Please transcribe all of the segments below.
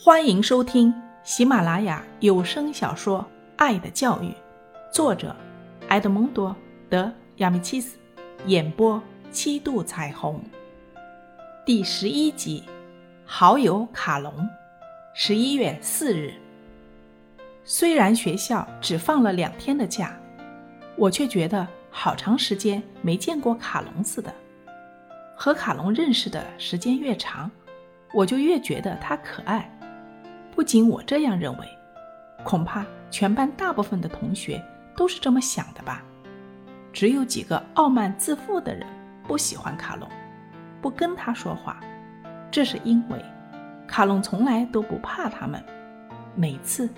欢迎收听喜马拉雅有声小说《爱的教育》，作者埃德蒙多·德亚米契斯，演播七度彩虹。第十一集，好友卡隆。十一月四日，虽然学校只放了两天的假，我却觉得好长时间没见过卡隆似的。和卡隆认识的时间越长，我就越觉得他可爱。不仅我这样认为，恐怕全班大部分的同学都是这么想的吧。只有几个傲慢自负的人不喜欢卡隆，不跟他说话。这是因为卡隆从来都不怕他们。每次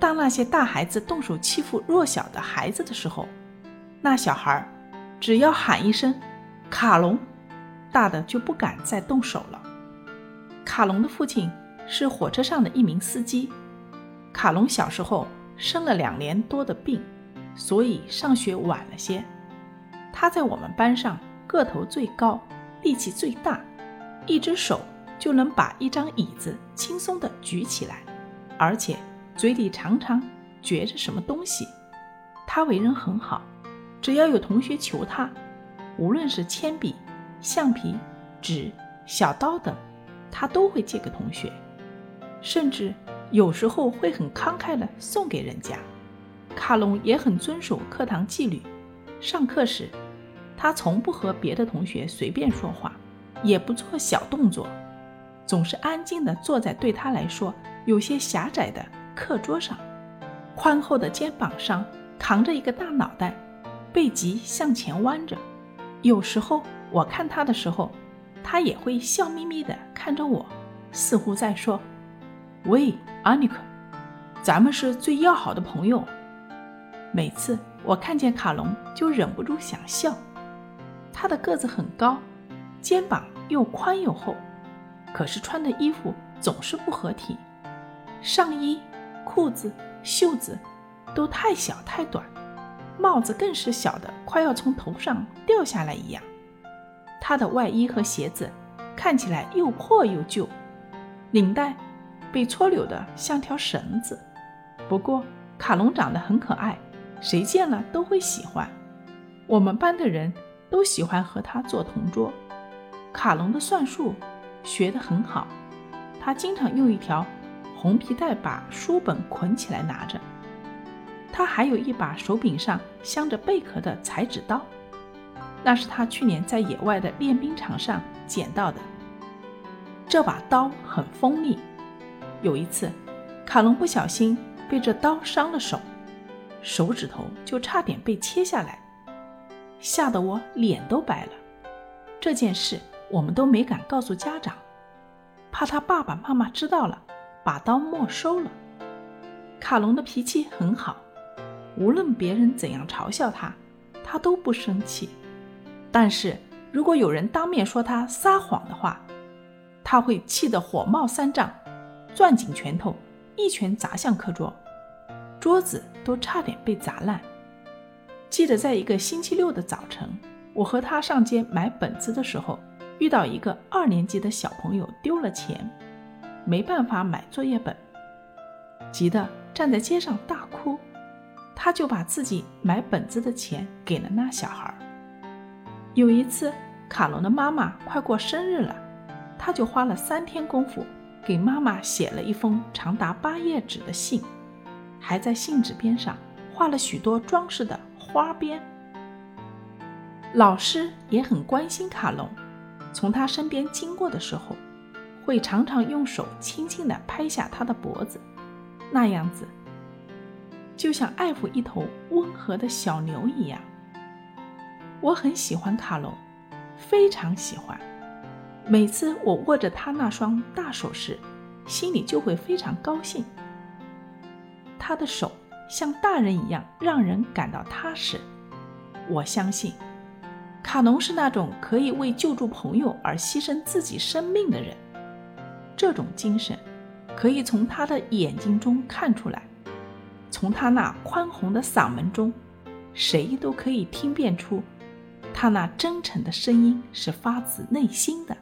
当那些大孩子动手欺负弱小的孩子的时候，那小孩只要喊一声“卡隆”，大的就不敢再动手了。卡隆的父亲。是火车上的一名司机。卡隆小时候生了两年多的病，所以上学晚了些。他在我们班上个头最高，力气最大，一只手就能把一张椅子轻松地举起来，而且嘴里常常嚼着什么东西。他为人很好，只要有同学求他，无论是铅笔、橡皮、纸、小刀等，他都会借给同学。甚至有时候会很慷慨地送给人家。卡隆也很遵守课堂纪律。上课时，他从不和别的同学随便说话，也不做小动作，总是安静地坐在对他来说有些狭窄的课桌上，宽厚的肩膀上扛着一个大脑袋，背脊向前弯着。有时候我看他的时候，他也会笑眯眯地看着我，似乎在说。喂，阿尼克，咱们是最要好的朋友。每次我看见卡隆，就忍不住想笑。他的个子很高，肩膀又宽又厚，可是穿的衣服总是不合体，上衣、裤子、袖子都太小太短，帽子更是小的快要从头上掉下来一样。他的外衣和鞋子看起来又破又旧，领带。被搓扭的像条绳子。不过卡隆长得很可爱，谁见了都会喜欢。我们班的人都喜欢和他做同桌。卡隆的算术学得很好，他经常用一条红皮带把书本捆起来拿着。他还有一把手柄上镶着贝壳的裁纸刀，那是他去年在野外的练兵场上捡到的。这把刀很锋利。有一次，卡隆不小心被这刀伤了手，手指头就差点被切下来，吓得我脸都白了。这件事我们都没敢告诉家长，怕他爸爸妈妈知道了，把刀没收了。卡隆的脾气很好，无论别人怎样嘲笑他，他都不生气。但是如果有人当面说他撒谎的话，他会气得火冒三丈。攥紧拳头，一拳砸向课桌，桌子都差点被砸烂。记得在一个星期六的早晨，我和他上街买本子的时候，遇到一个二年级的小朋友丢了钱，没办法买作业本，急得站在街上大哭。他就把自己买本子的钱给了那小孩。有一次，卡隆的妈妈快过生日了，他就花了三天功夫。给妈妈写了一封长达八页纸的信，还在信纸边上画了许多装饰的花边。老师也很关心卡隆，从他身边经过的时候，会常常用手轻轻地拍下他的脖子，那样子就像爱抚一头温和的小牛一样。我很喜欢卡隆，非常喜欢。每次我握着他那双大手时，心里就会非常高兴。他的手像大人一样，让人感到踏实。我相信，卡农是那种可以为救助朋友而牺牲自己生命的人。这种精神可以从他的眼睛中看出来，从他那宽宏的嗓门中，谁都可以听辨出，他那真诚的声音是发自内心的。